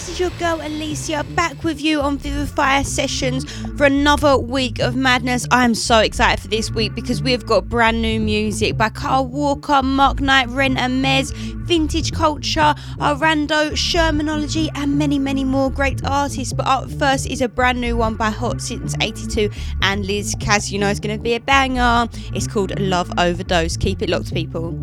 This is your girl Alicia back with you on Vivifier Sessions for another week of madness. I'm so excited for this week because we've got brand new music by Carl Walker, Mark Knight, Ren and Mez, Vintage Culture, Arado, Shermanology, and many, many more great artists. But up first is a brand new one by Hot Since 82 and Liz Kaz. You know it's going to be a banger. It's called Love Overdose. Keep it locked, people.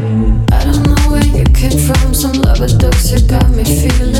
You came from. Some other dogs it got me feeling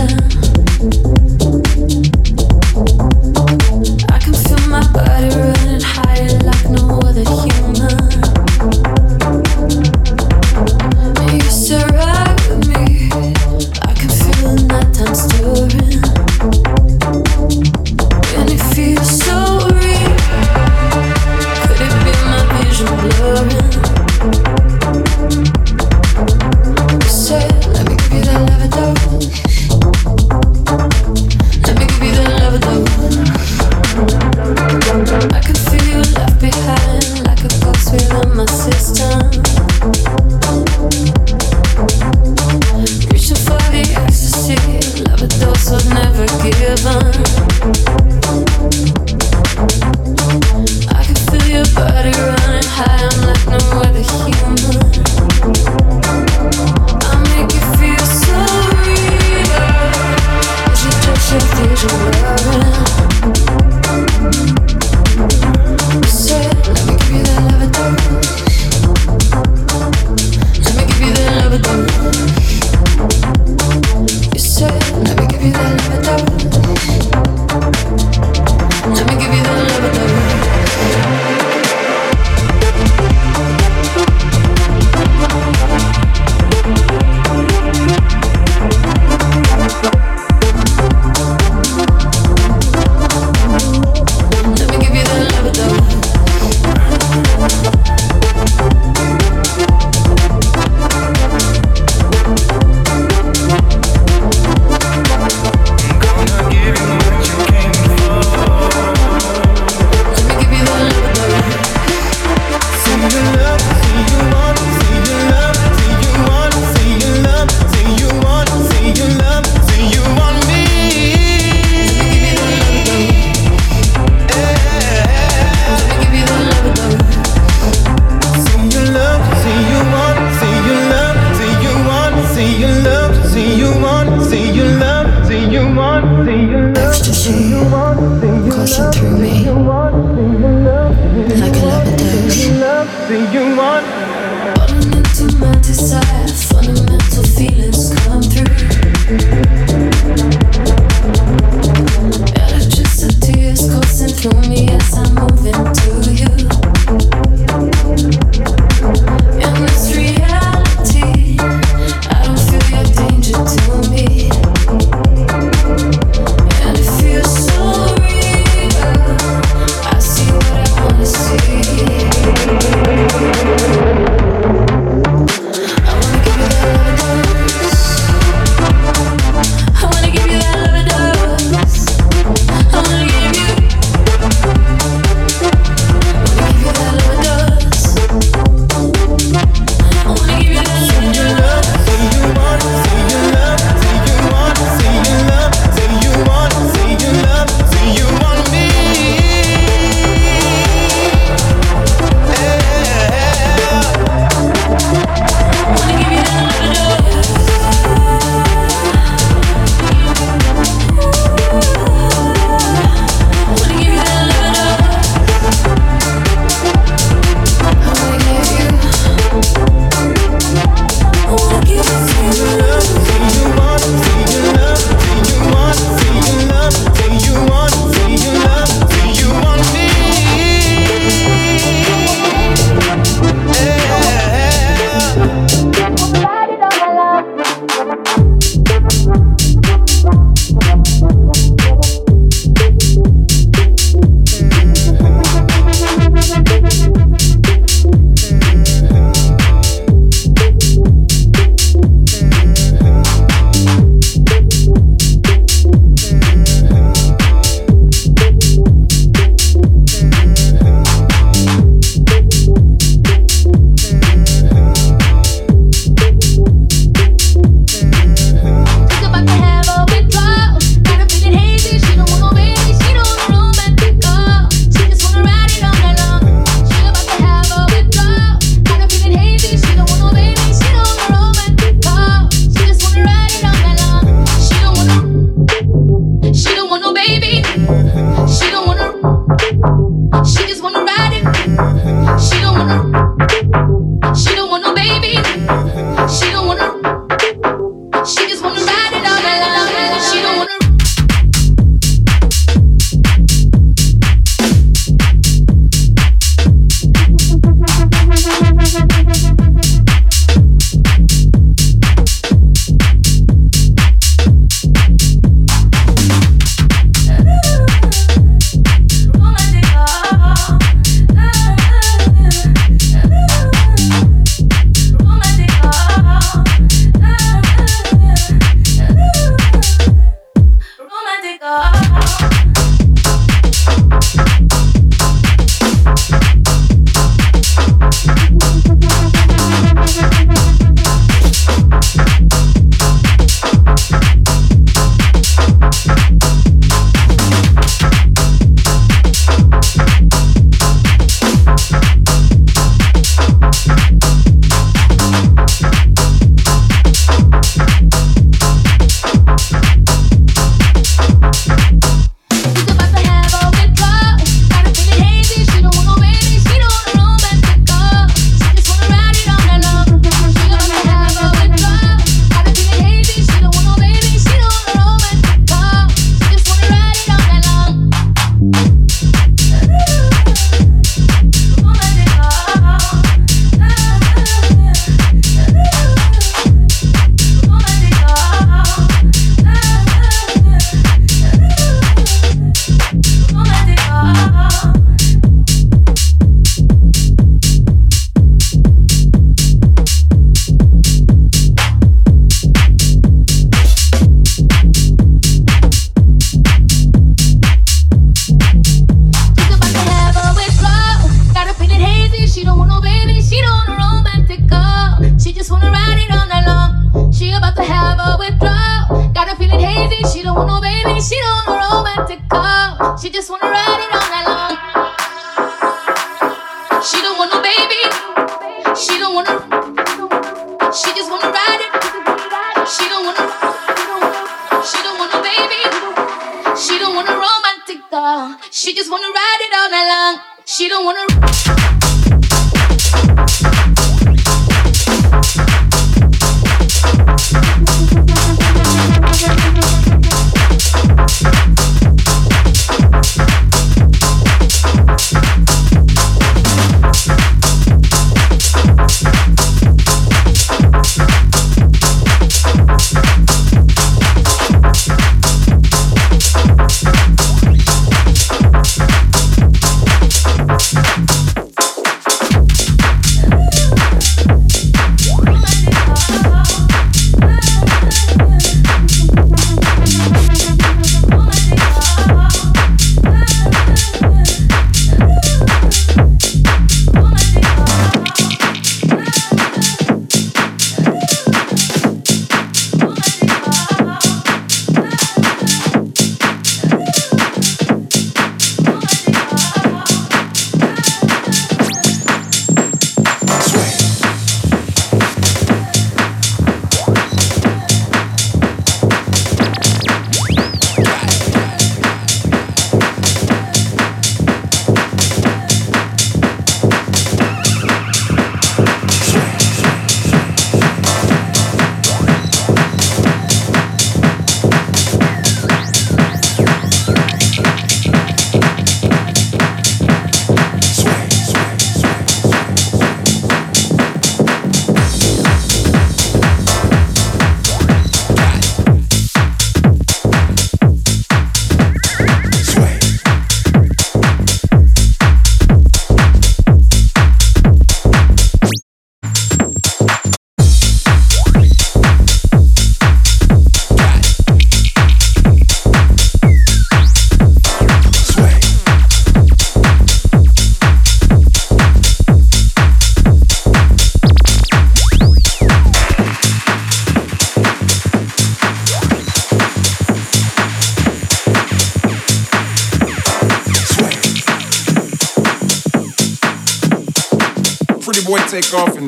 take off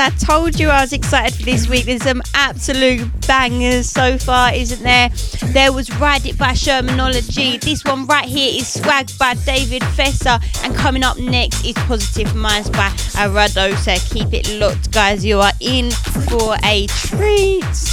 I told you I was excited for this week. There's some absolute bangers so far, isn't there? There was Ride It by Shermanology. This one right here is Swag by David Fesser. And coming up next is Positive Minds by Arado. So Keep it locked, guys. You are in for a treat.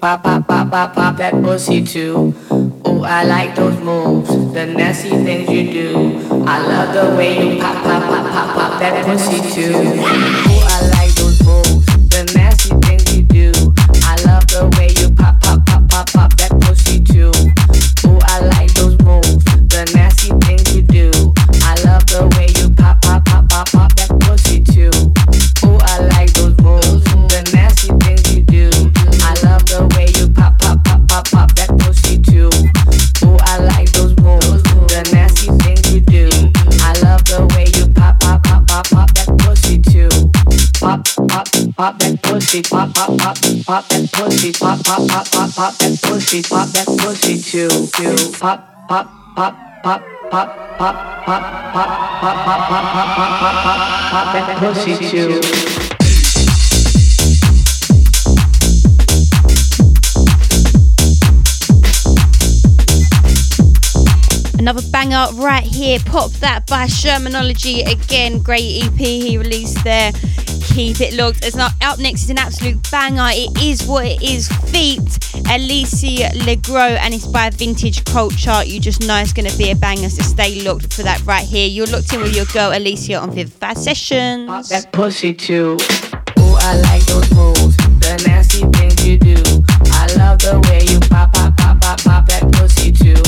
Pop, pop, pop, pop, pop that pussy too. Oh, I like those moves, the nasty things you do. I love the way you pop, pop, pop, pop, pop that pussy too. Pussy, pop, pop, pop, pop that pussy, pop, pop, pop, pop, pop that pussy, pop that pussy too, too. Pop, pop, pop, pop, pop, pop, pop, pop, pop, pop, pop, pop, pop, pop, pop, pop that pussy too. Another banger right here. Pop that by Shermanology again. Great EP he released there. Keep it locked. It's not up next is an absolute banger. It is what it is. Feet Alicia Legros and it's by Vintage Culture. You just know it's gonna be a banger. So stay locked for that right here. You're locked in with your girl Alicia on Vivify Sessions. Pop that pussy too. Ooh, I like those moves, the nasty things you do. I love the way you pop, pop, pop, pop, pop that pussy too.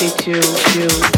happy to, you.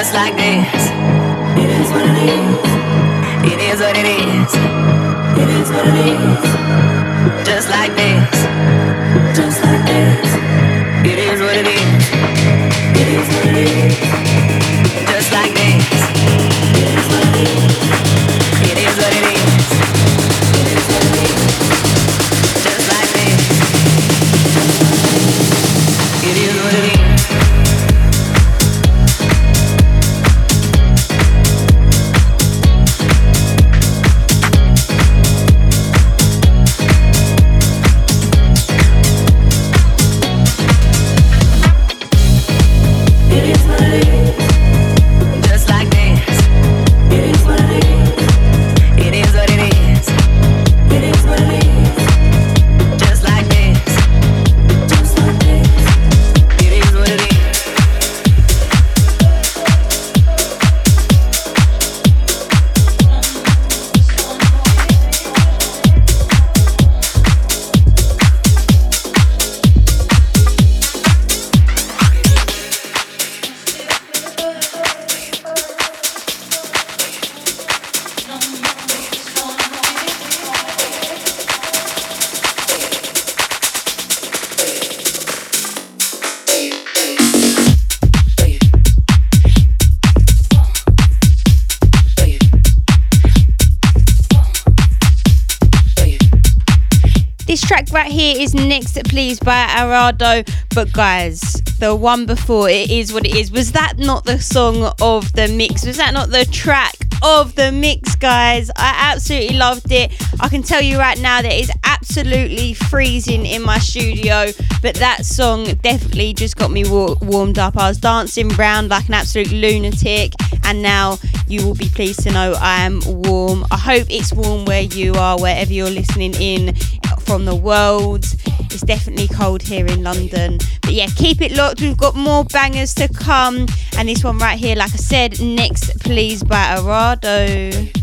Just like this. It is what it is. It is what it is. It is what it is. Just like this. Just like this. It is what it is. It is what it is. Please by Arado. But guys, the one before it is what it is. Was that not the song of the mix? Was that not the track of the mix, guys? I absolutely loved it. I can tell you right now that it's absolutely freezing in my studio, but that song definitely just got me wa- warmed up. I was dancing around like an absolute lunatic, and now you will be pleased to know I am warm. I hope it's warm where you are, wherever you're listening in from the world. It's definitely cold here in London. But yeah, keep it locked. We've got more bangers to come. And this one right here, like I said, next please by Arado.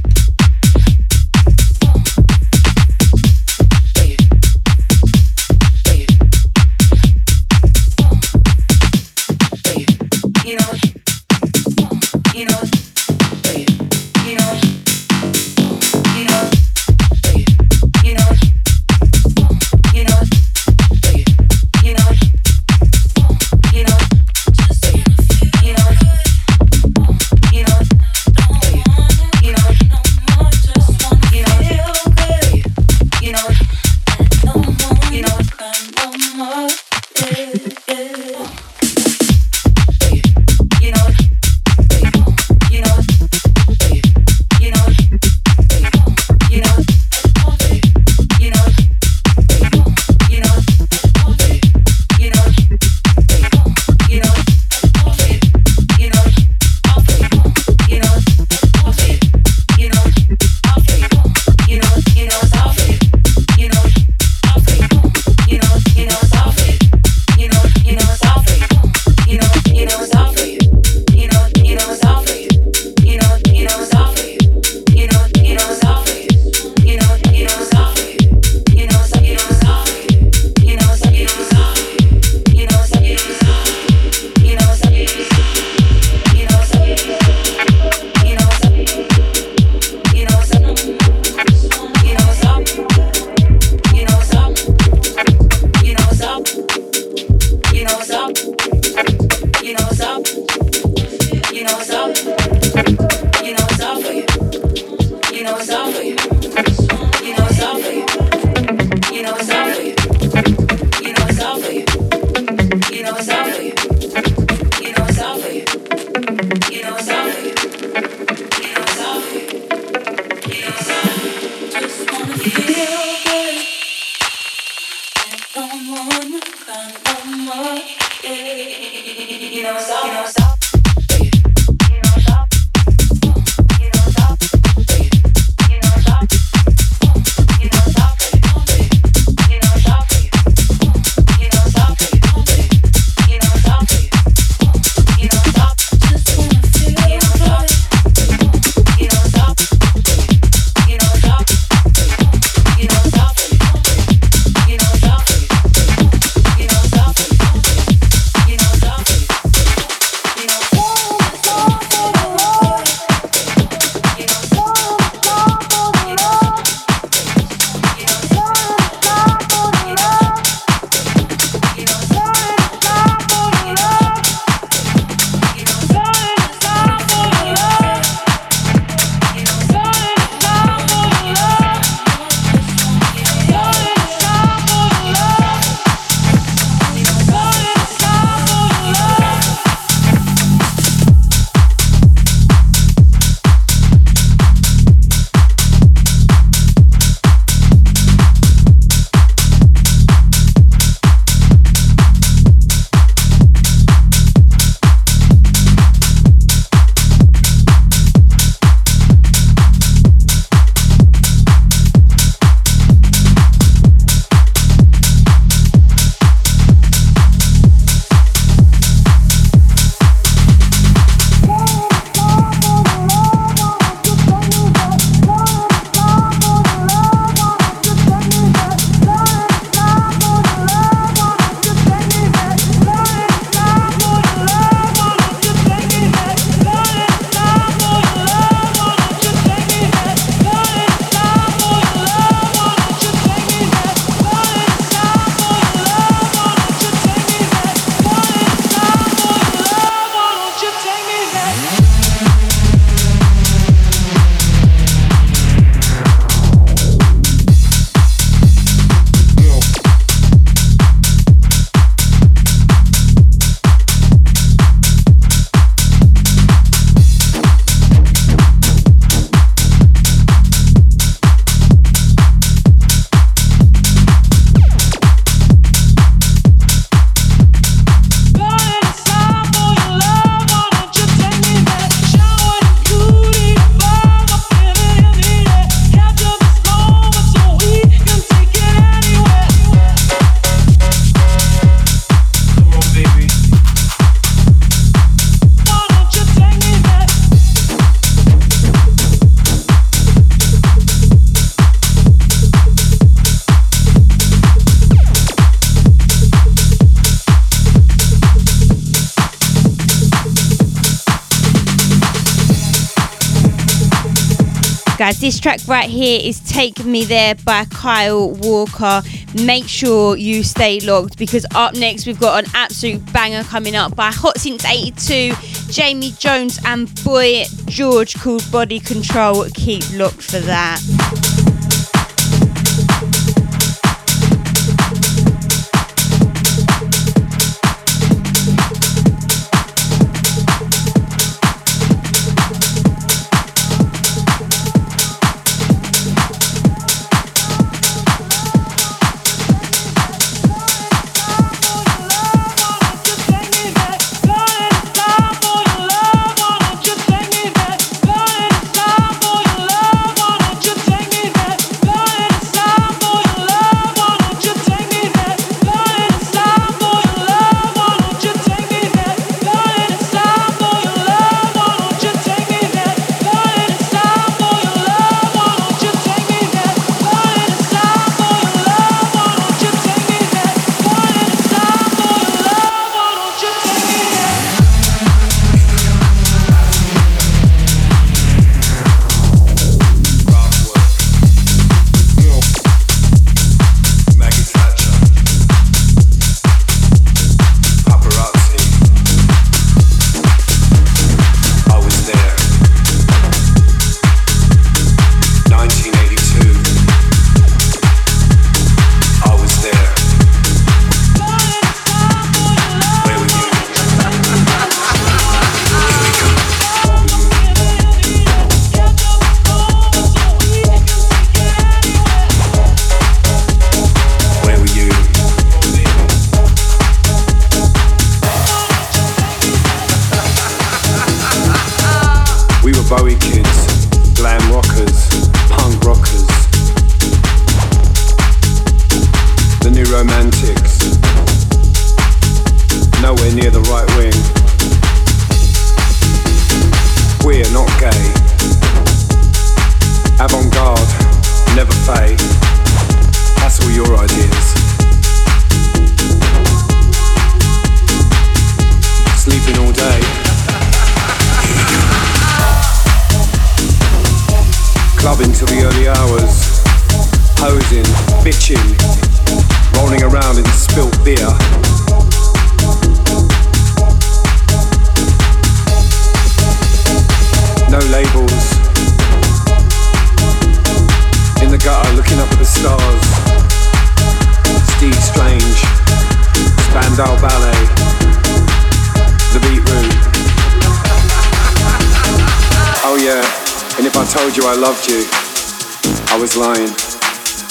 This track right here is Take Me There by Kyle Walker. Make sure you stay logged because up next we've got an absolute banger coming up by Hot Since 82, Jamie Jones and Boy George called Body Control. Keep locked for that.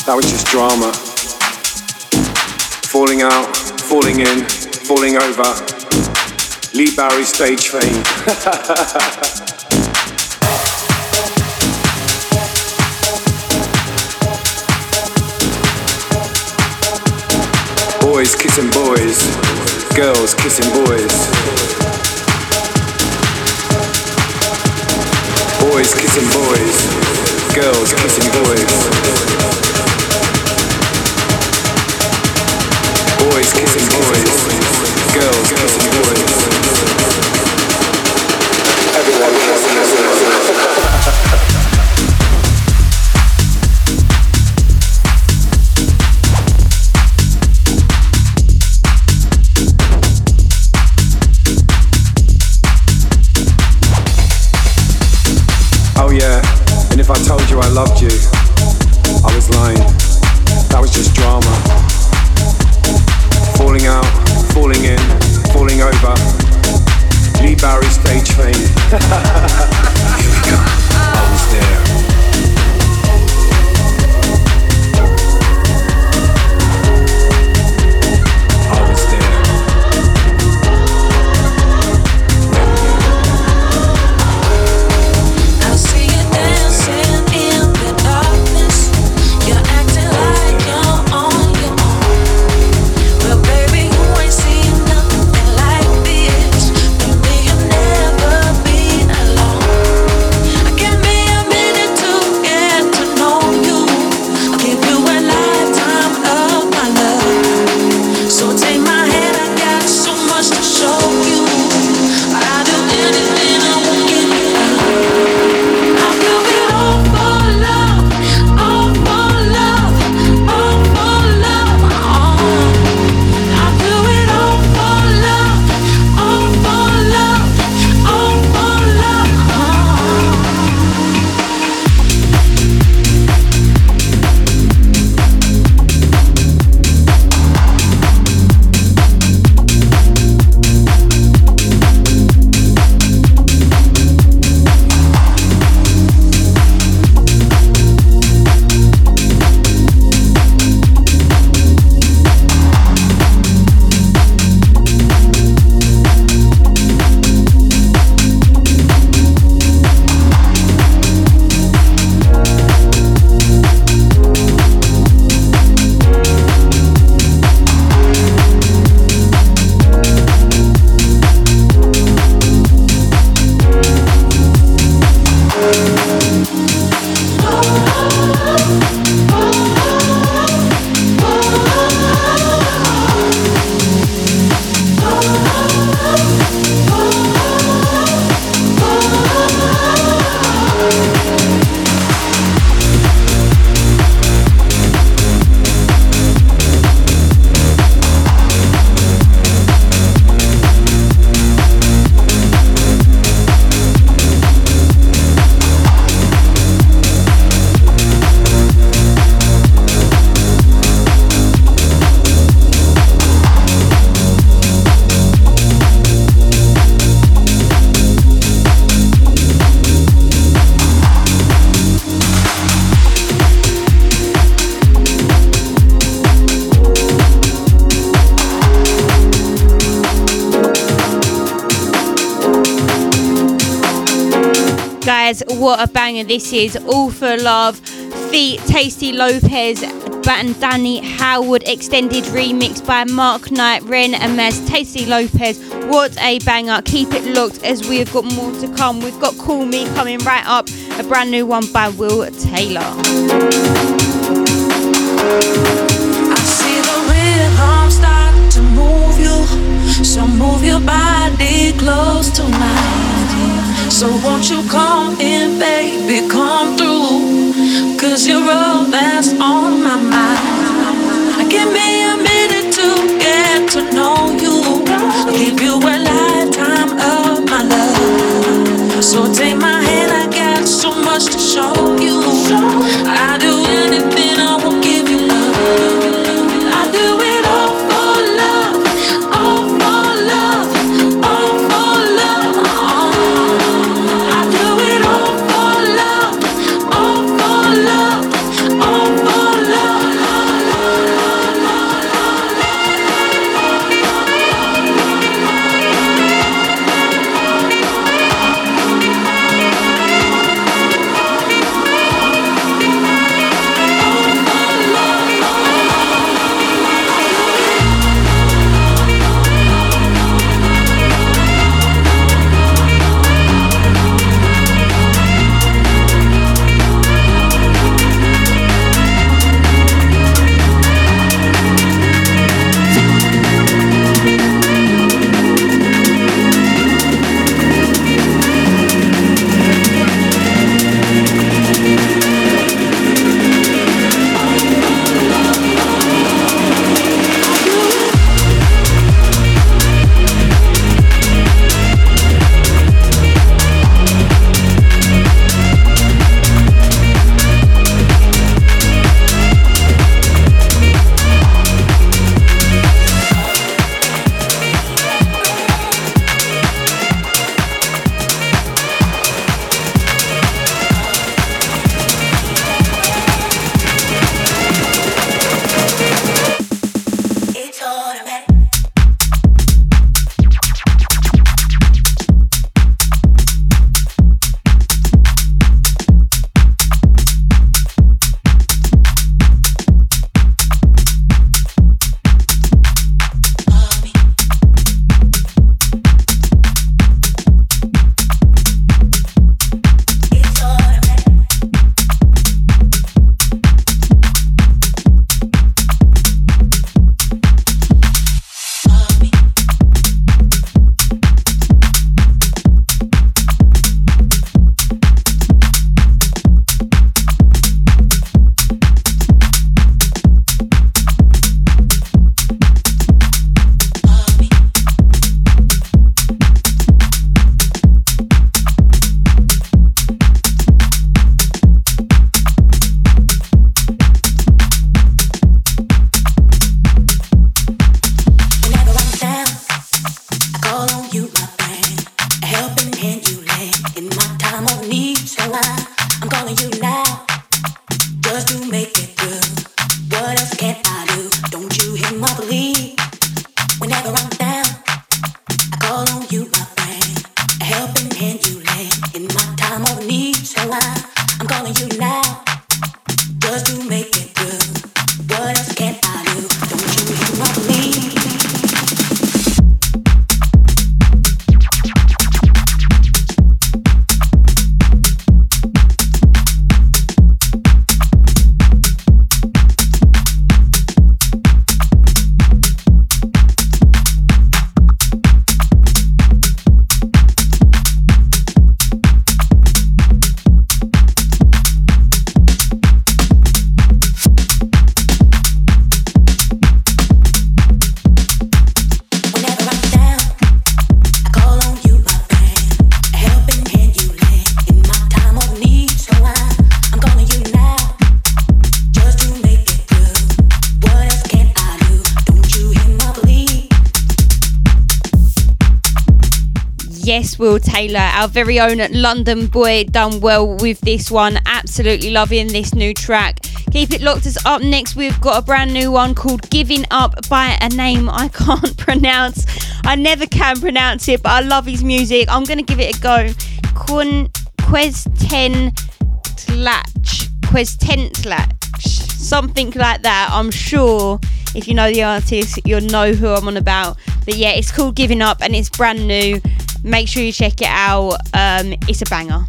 That was just drama. Falling out, falling in, falling over. Lee Barry stage fame. boys kissing boys, girls kissing boys. Boys kissing boys, girls kissing boys. boys kissing boys, girls kissing boys. What a banger this is. All for love. Feet, Tasty Lopez, and Danny Howard extended remix by Mark Knight, Rene Amesz, Tasty Lopez. What a banger. Keep it locked as we've got more to come. We've got Call Me coming right up, a brand new one by Will Taylor. So move your body close to mine. So won't you come in, baby, come through. Cause you're all that's on my mind. Give me a minute to get to know you. I'll give you a lifetime of my love. So take my Taylor, our very own London boy, done well with this one. Absolutely loving this new track. Keep it locked as up next. We've got a brand new one called Giving Up by a name I can't pronounce. I never can pronounce it, but I love his music. I'm going to give it a go. Quin- Questen Tlach. Questent Tlach. something like that. I'm sure if you know the artist, you'll know who I'm on about. But yeah, it's called Giving Up and it's brand new. Make sure you check it out. Um, it's a banger.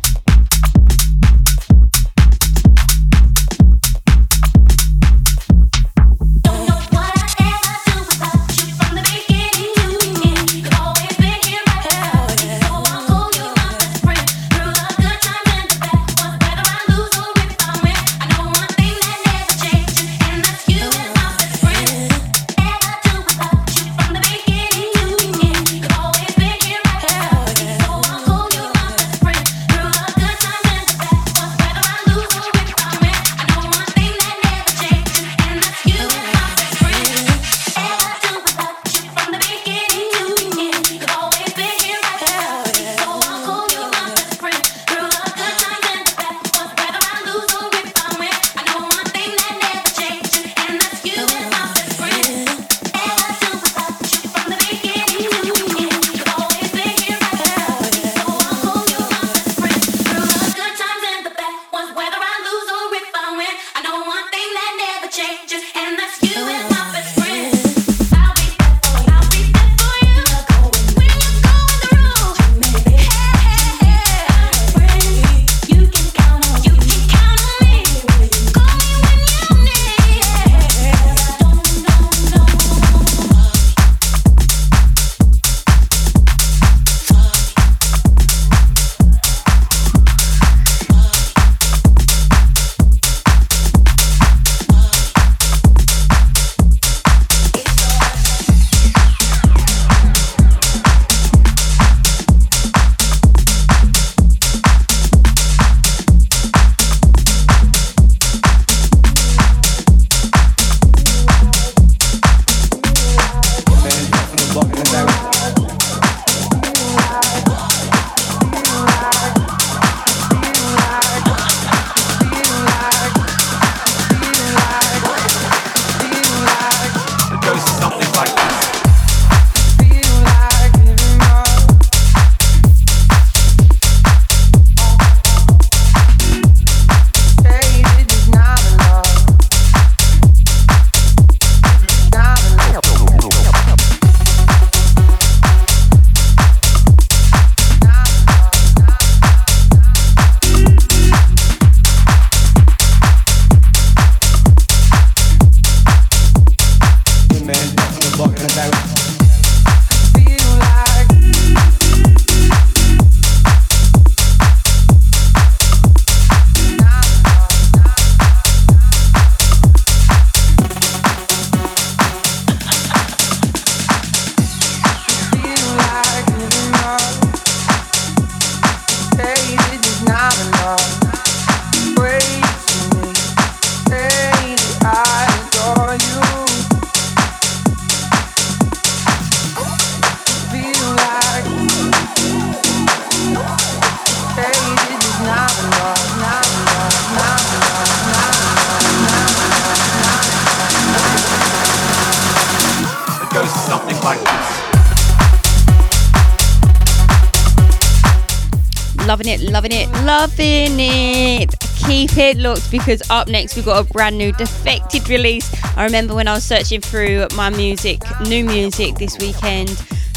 Loving it. Keep it locked because up next we've got a brand new defected release. I remember when I was searching through my music, new music this weekend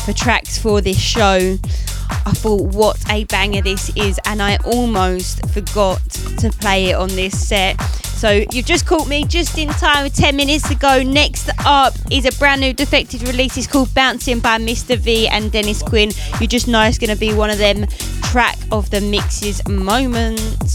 for tracks for this show. I thought, what a banger this is, and I almost forgot to play it on this set. So you've just caught me just in time, 10 minutes to go. Next up is a brand new defected release. It's called Bouncing by Mr. V and Dennis Quin. You just know it's going to be one of them track of the mixes moments.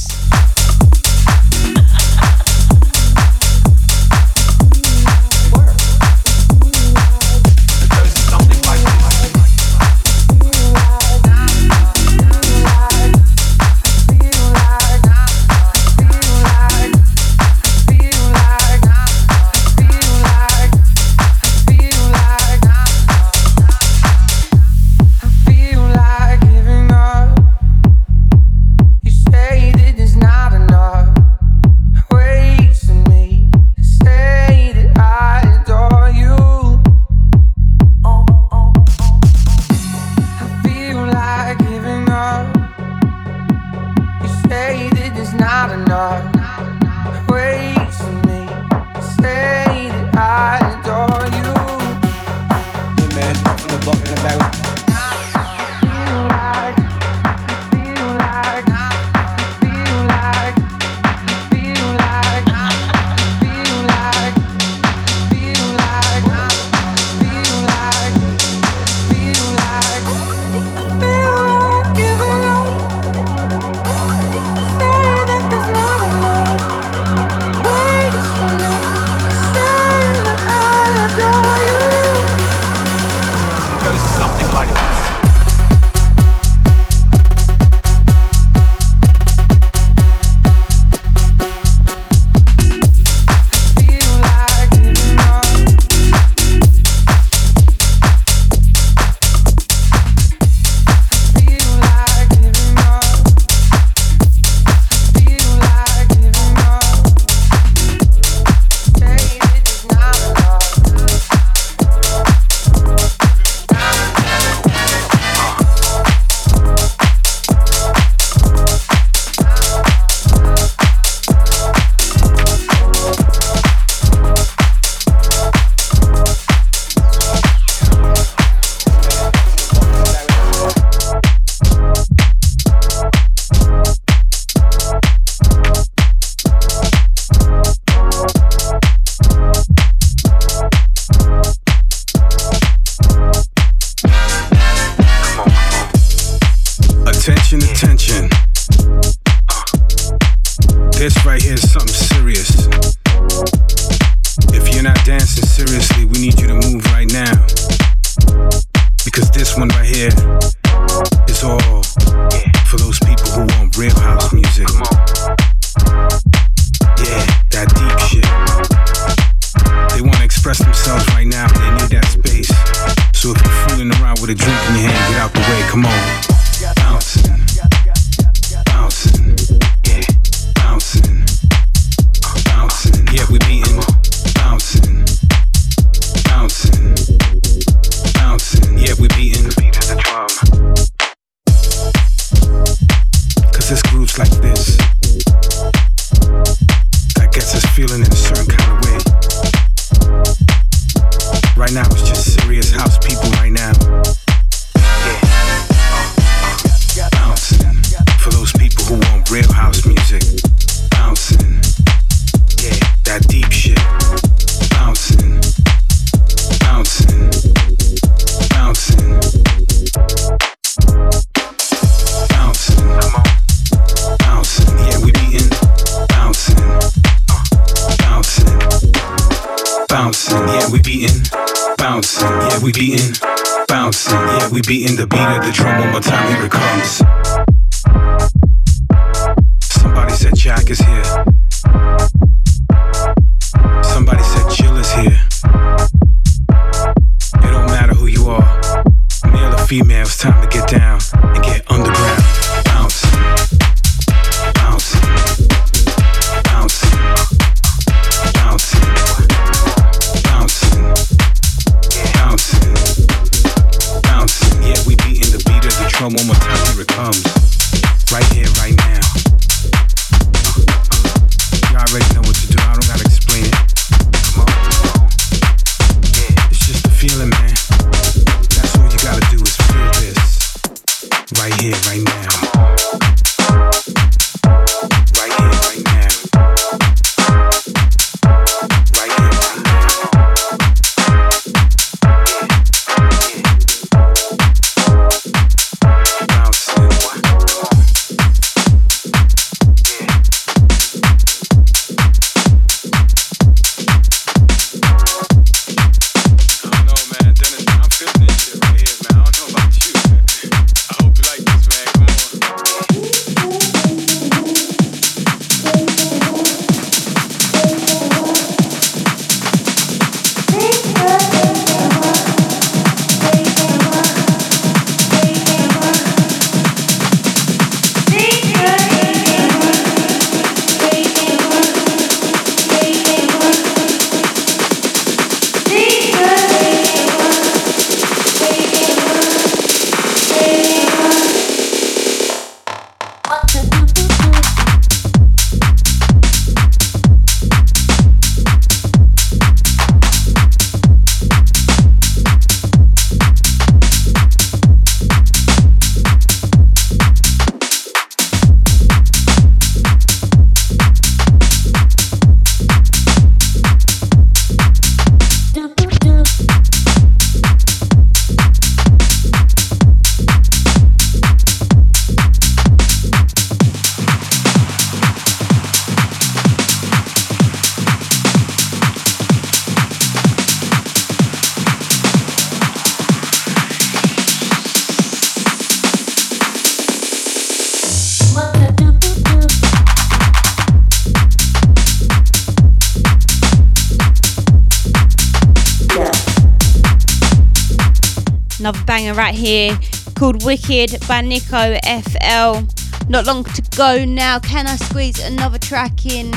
Right here called Wicked by Nico FL. Not long to go now. Can I squeeze another track in?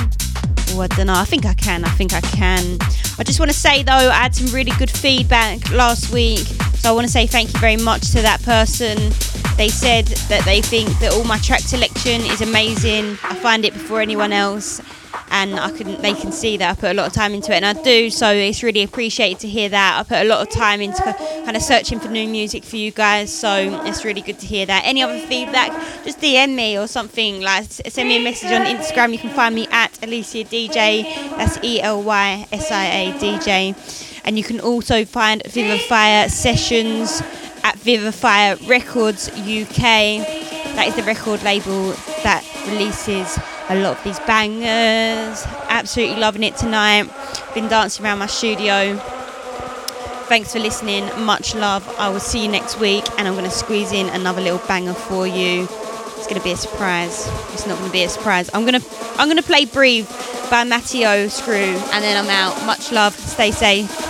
Oh, I don't know. I think I can. I think I can. I just want to say though, I had some really good feedback last week. So I want to say thank you very much to that person. They said that they think that all my track selection is amazing. I find it before anyone else. And I can, they can see that I put a lot of time into it, and I do. So it's really appreciated to hear that. I put a lot of time into kind of searching for new music for you guys. So it's really good to hear that. Any other feedback, just DM me or something. Like send me a message on Instagram. You can find me at Elysia DJ. That's E L Y S I A DJ. And you can also find Vivify sessions at Vivify Records UK. That is the record label that releases lot of these bangers. Absolutely loving it tonight. Been dancing around my studio Thanks for listening. Much love. I will see you next week, and I'm going to squeeze in another little banger for you. It's going to be a surprise. It's not going to be a surprise. I'm going to I'm going to play "Breathe" by Matteo Screw, and then I'm out. Much love. Stay safe.